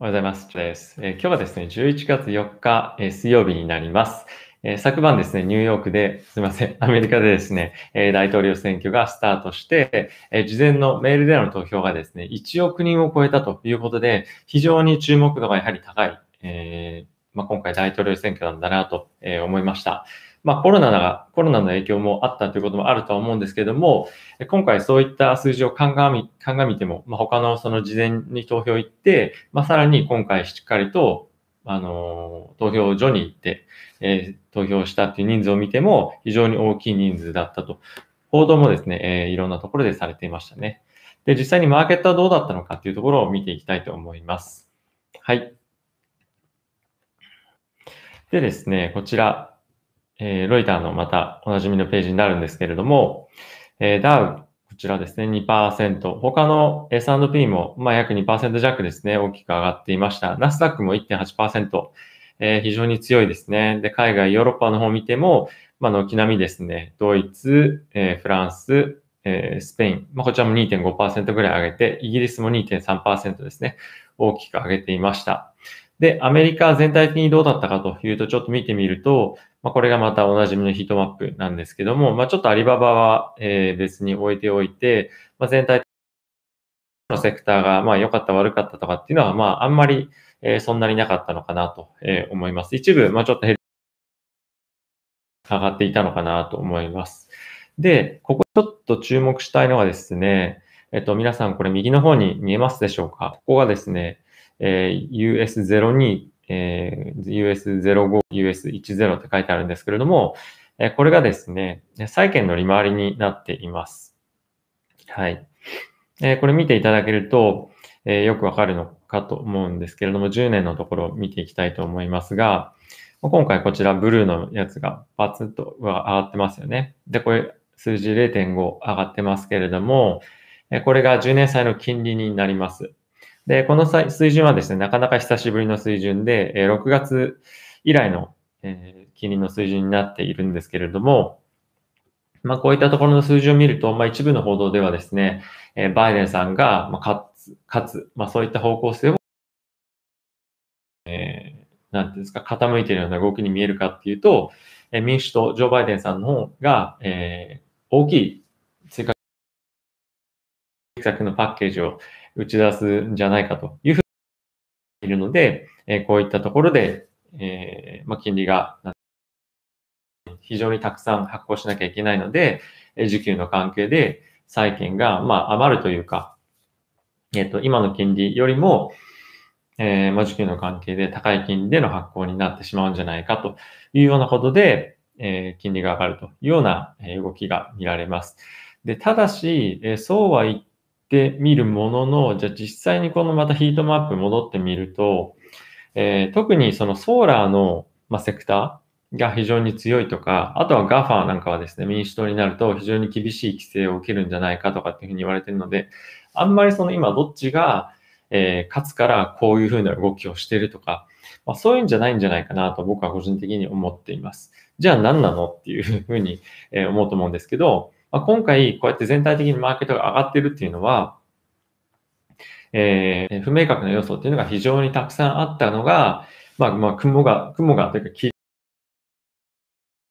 おはようございます。です、えー、今日はですね、11月4日、えー、水曜日になります。えー、昨晩ですね、ニューヨークで、すいません、アメリカでですね、え大統領選挙がスタートして、え事前のメールでの投票がですね、1億人を超えたということで、非常に注目度がやはり高い、えまあ、今回大統領選挙なんだなと、え思いました。まあ、コロナが、コロナの影響もあったということもあるとは思うんですけれども、今回そういった数字を鑑み、鑑みても、まあ、他のその事前に投票行って、まあ、さらに今回しっかりと、あの、投票所に行って、えー、投票したっていう人数を見ても、非常に大きい人数だったと。報道もですね、えー、いろんなところでされていましたね。で、実際にマーケットはどうだったのかっていうところを見ていきたいと思います。はい。でですね、こちら、えー、ロイターのまたおなじみのページになるんですけれども、えー、ダウ、こちらですね、2%。他の S&P も、まあ、約2%弱ですね、大きく上がっていました。ナスダックも1.8%、えー、非常に強いですね。で、海外、ヨーロッパの方を見ても、まあ、軒並みですね、ドイツ、えー、フランス、えー、スペイン、まあ、こちらも2.5%ぐらい上げて、イギリスも2.3%ですね、大きく上げていました。で、アメリカ全体的にどうだったかというと、ちょっと見てみると、まあ、これがまたおなじみのヒートマップなんですけども、まあ、ちょっとアリババは、えー、別に置いておいて、まあ、全体のセクターがまあ良かった悪かったとかっていうのは、まああんまり、えー、そんなになかったのかなと、えー、思います。一部、まあちょっと上がっていたのかなと思います。で、ここちょっと注目したいのはですね、えっと、皆さんこれ右の方に見えますでしょうか？ここがですね、えー、US02 えー、US05、US10 って書いてあるんですけれども、えこれがですね、債券の利回りになっています。はい。えこれ見ていただけると、えよくわかるのかと思うんですけれども、10年のところを見ていきたいと思いますが、今回こちらブルーのやつがバツッと上がってますよね。で、これ数字0.5上がってますけれども、これが10年債の金利になります。で、この水準はですね、なかなか久しぶりの水準で、6月以来の金利の水準になっているんですけれども、まあ、こういったところの数字を見ると、まあ、一部の報道ではですね、バイデンさんが、ま、勝つ、勝つ、まあ、そういった方向性を、えー、なんていうんですか、傾いているような動きに見えるかっていうと、民主党、ジョー・バイデンさんの方が、えー、大きい策のパッケージを打ち出すんじゃないかというふうにいるので、えこういったところで、えま金利が非常にたくさん発行しなきゃいけないので、需給の関係で債券が、ま余るというか、えっ、と、今の金利よりも、えー、ま需給の関係で高い金利での発行になってしまうんじゃないかというようなことで、えー、金利が上がるというような動きが見られます。で、ただし、えそうは言ってみるものの、じゃあ実際にこのまたヒートマップ戻ってみると、えー、特にそのソーラーの、まあ、セクターが非常に強いとか、あとは GAFA なんかはですね、民主党になると非常に厳しい規制を受けるんじゃないかとかっていうふうに言われてるので、あんまりその今どっちが、えー、勝つからこういうふうな動きをしてるとか、まあ、そういうんじゃないんじゃないかなと僕は個人的に思っています。じゃあ何なのっていうふうに思うと思うんですけど、まあ、今回、こうやって全体的にマーケットが上がっているっていうのは、えー、不明確な要素っていうのが非常にたくさんあったのが、まあ、まあ、雲が、雲がというか、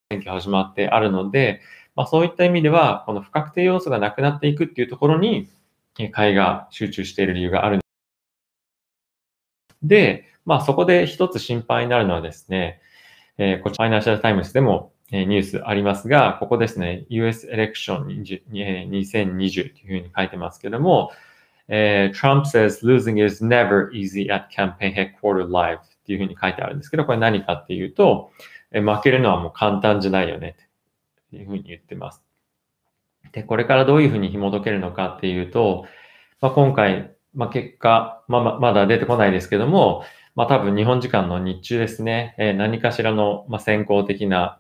選挙始まってあるので、まあ、そういった意味では、この不確定要素がなくなっていくっていうところに、買いが集中している理由がある。で、まあ、そこで一つ心配になるのはですね、えー、こちら、ファイナンシャルタイムズでも、えニュースありますが、ここですね、US エレクション2020というふうに書いてますけども、えー、Trump says losing is never easy at campaign headquarter live っていうふうに書いてあるんですけど、これ何かっていうと、え、負けるのはもう簡単じゃないよねっていうふうに言ってます。で、これからどういうふうに紐解けるのかっていうと、まあ、今回、まあ、結果、まあ、まだ出てこないですけども、まあ、多分日本時間の日中ですね、え、何かしらの、ま、先行的な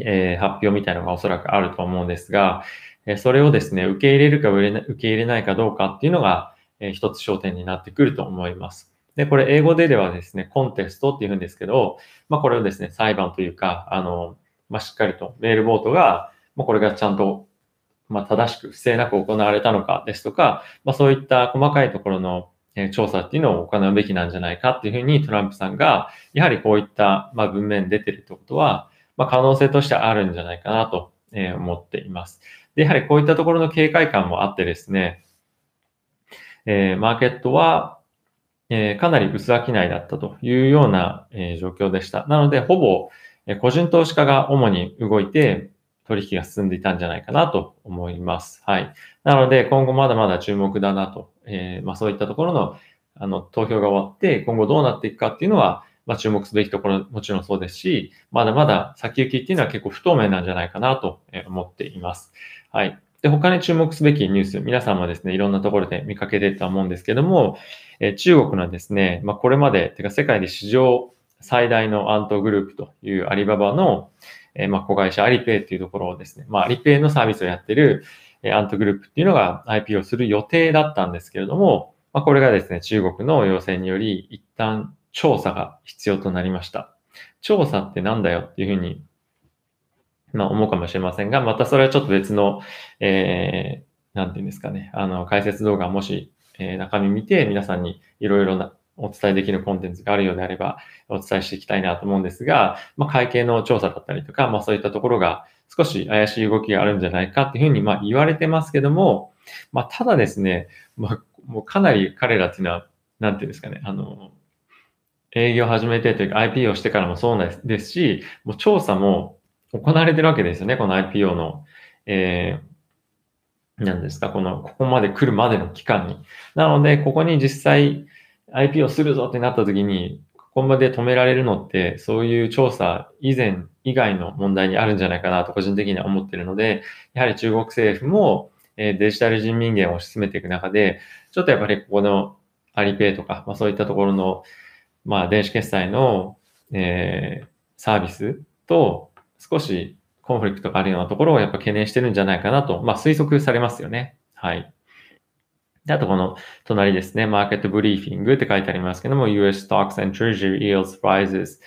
えー、発表みたいなのがおそらくあると思うんですが、えそれをですね、受け入れるか受け入れないかどうかっていうのが、え一つ焦点になってくると思います。で、これ英語でではですね、コンテストっていうんですけど、まあこれをですね、裁判というか、あの、まあしっかりとメールボートが、まあこれがちゃんと、まあ正しく不正なく行われたのかですとか、まあそういった細かいところの調査っていうのを行うべきなんじゃないかっていうふうにトランプさんが、やはりこういった、まあ、文面出てるってことは、まあ、可能性としてあるんじゃないかなと、思っています。で、やはりこういったところの警戒感もあってですね、えー、マーケットは、えー、かなり薄商いだったというような、えー、状況でした。なので、ほぼ、え個人投資家が主に動いて、取引が進んでいたんじゃないかなと思います。はい。なので、今後まだまだ注目だなと、え、まあ、そういったところの、あの、投票が終わって、今後どうなっていくかっていうのは、まあ、注目すべきところもちろんそうですし、まだまだ先行きっていうのは結構不透明なんじゃないかなと思っています。はい。で、他に注目すべきニュース、皆さんもですね、いろんなところで見かけてると思うんですけども、え中国のですね、まあ、これまで、てか世界で史上最大のアントグループというアリババの、えまあ、子会社アリペイっていうところをですね、まあ、アリペイのサービスをやってる、えアントグループっていうのが IPO する予定だったんですけれども、まあ、これがですね、中国の要請により、一旦調査が必要となりました。調査ってなんだよっていうふうに、まあ思うかもしれませんが、またそれはちょっと別の、えー、なんていうんですかね、あの、解説動画もし、えー、中身見て皆さんにいろいろなお伝えできるコンテンツがあるようであればお伝えしていきたいなと思うんですが、まあ、会計の調査だったりとか、まあそういったところが少し怪しい動きがあるんじゃないかっていうふうにまあ言われてますけども、まあただですね、まあもうかなり彼らっていうのは、なんていうんですかね、あの、営業を始めてというか IP をしてからもそうですし、もう調査も行われてるわけですよね、この IPO の、えー、なんですか、この、ここまで来るまでの期間に。なので、ここに実際 IP をするぞってなった時に、ここまで止められるのって、そういう調査以前、以外の問題にあるんじゃないかなと個人的には思ってるので、やはり中国政府も、デジタル人民元を進めていく中で、ちょっとやっぱりここのアリペイとか、まあ、そういったところの、まあ、電子決済の、えー、サービスと少しコンフリクトがあるようなところをやっぱ懸念してるんじゃないかなと、まあ、推測されますよね。はい。で、あとこの隣ですね、マーケットブリーフィングって書いてありますけども、US stocks and treasury yields rises,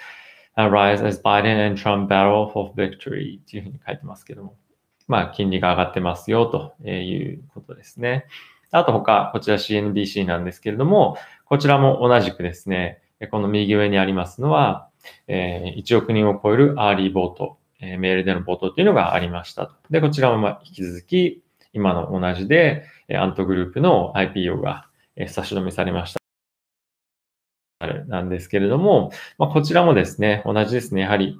rise as Biden and Trump battle for victory っていうふうに書いてますけども、まあ、金利が上がってますよということですね。あと他、こちら CNBC なんですけれども、こちらも同じくですね、この右上にありますのは、え、1億人を超えるアーリーボート、え、メールでのボートっていうのがありました。で、こちらもま引き続き、今の同じで、アントグループの IPO が差し止めされました。なんですけれども、まあ、こちらもですね、同じですね、やはり、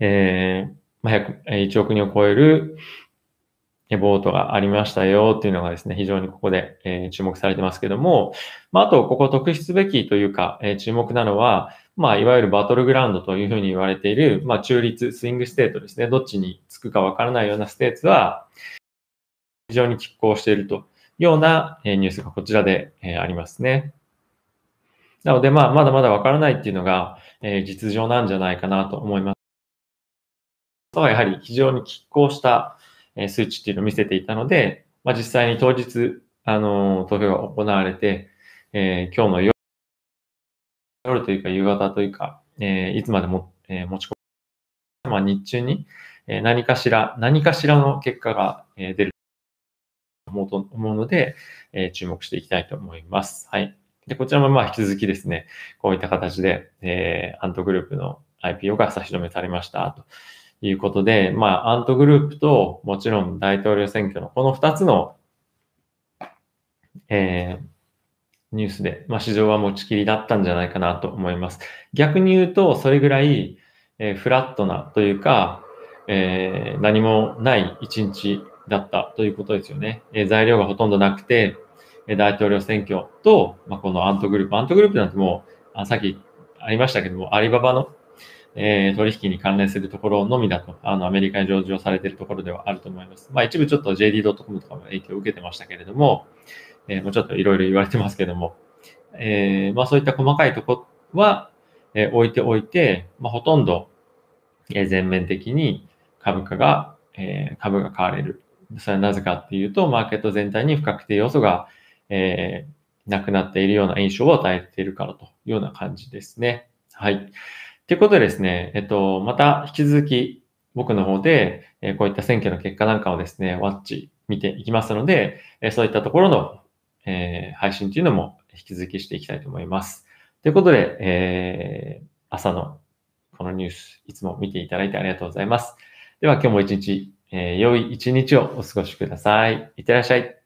えー、1億人を超えるえ vote がありましたよっていうのがですね、非常にここで、え、注目されてますけども、まあ、あと、ここ特筆すべきというか、え、注目なのは、まあ、いわゆる battleground というふうに言われている、まあ、中立、 swing state ですね。どっちにつくかわからないような state は、非常に拮抗しているというような、え、ニュースがこちらで、え、ありますね。なので、まあ、まだまだわからないっていうのが、え、実情なんじゃないかなと思います。はやはり非常に拮抗した数値っていうのを見せていたので、まあ、実際に当日、あの、投票が行われて、えー、今日の夜夜というか夕方というか、えー、いつまでも、えー、持ち込む、まあ、日中に、えー、何かしら、何かしらの結果が、えー、出ると思うので、えー、注目していきたいと思います。はい。で、こちらもまあ引き続きですね、こういった形で、えー、アントグループの IPO が差し止めされましたということで、まあ、アントグループと、もちろん大統領選挙のこの2つの、えー、ニュースで、まあ、市場は持ちきりだったんじゃないかなと思います。逆に言うと、それぐらい、えー、フラットなというか、えー、何もない一日だったということですよね。えー、材料がほとんどなくて、え大統領選挙と、まあ、このアントグループ、アントグループなんてもう、あさっきありましたけども、アリババのえー、取引に関連するところのみだと、あの、アメリカに上場されているところではあると思います。まあ、一部ちょっと JD.com とかも影響を受けてましたけれども、えー、もうちょっといろいろ言われてますけども、えー、まあ、そういった細かいとこは、え、置いておいて、まあ、ほとんど、えー、全面的に株価が、え、株が買われる。それはなぜかっていうと、マーケット全体に不確定要素が、え、なくなっているような印象を与えているからというような感じですね。はい。ということでですね、えっと、また引き続き僕の方で、こういった選挙の結果なんかをですね、ワッチ見ていきますので、そういったところの、配信というのも引き続きしていきたいと思います。ということで、えー朝のこのニュース、いつも見ていただいてありがとうございます。では今日も一日、えー良い一日をお過ごしください。いってらっしゃい。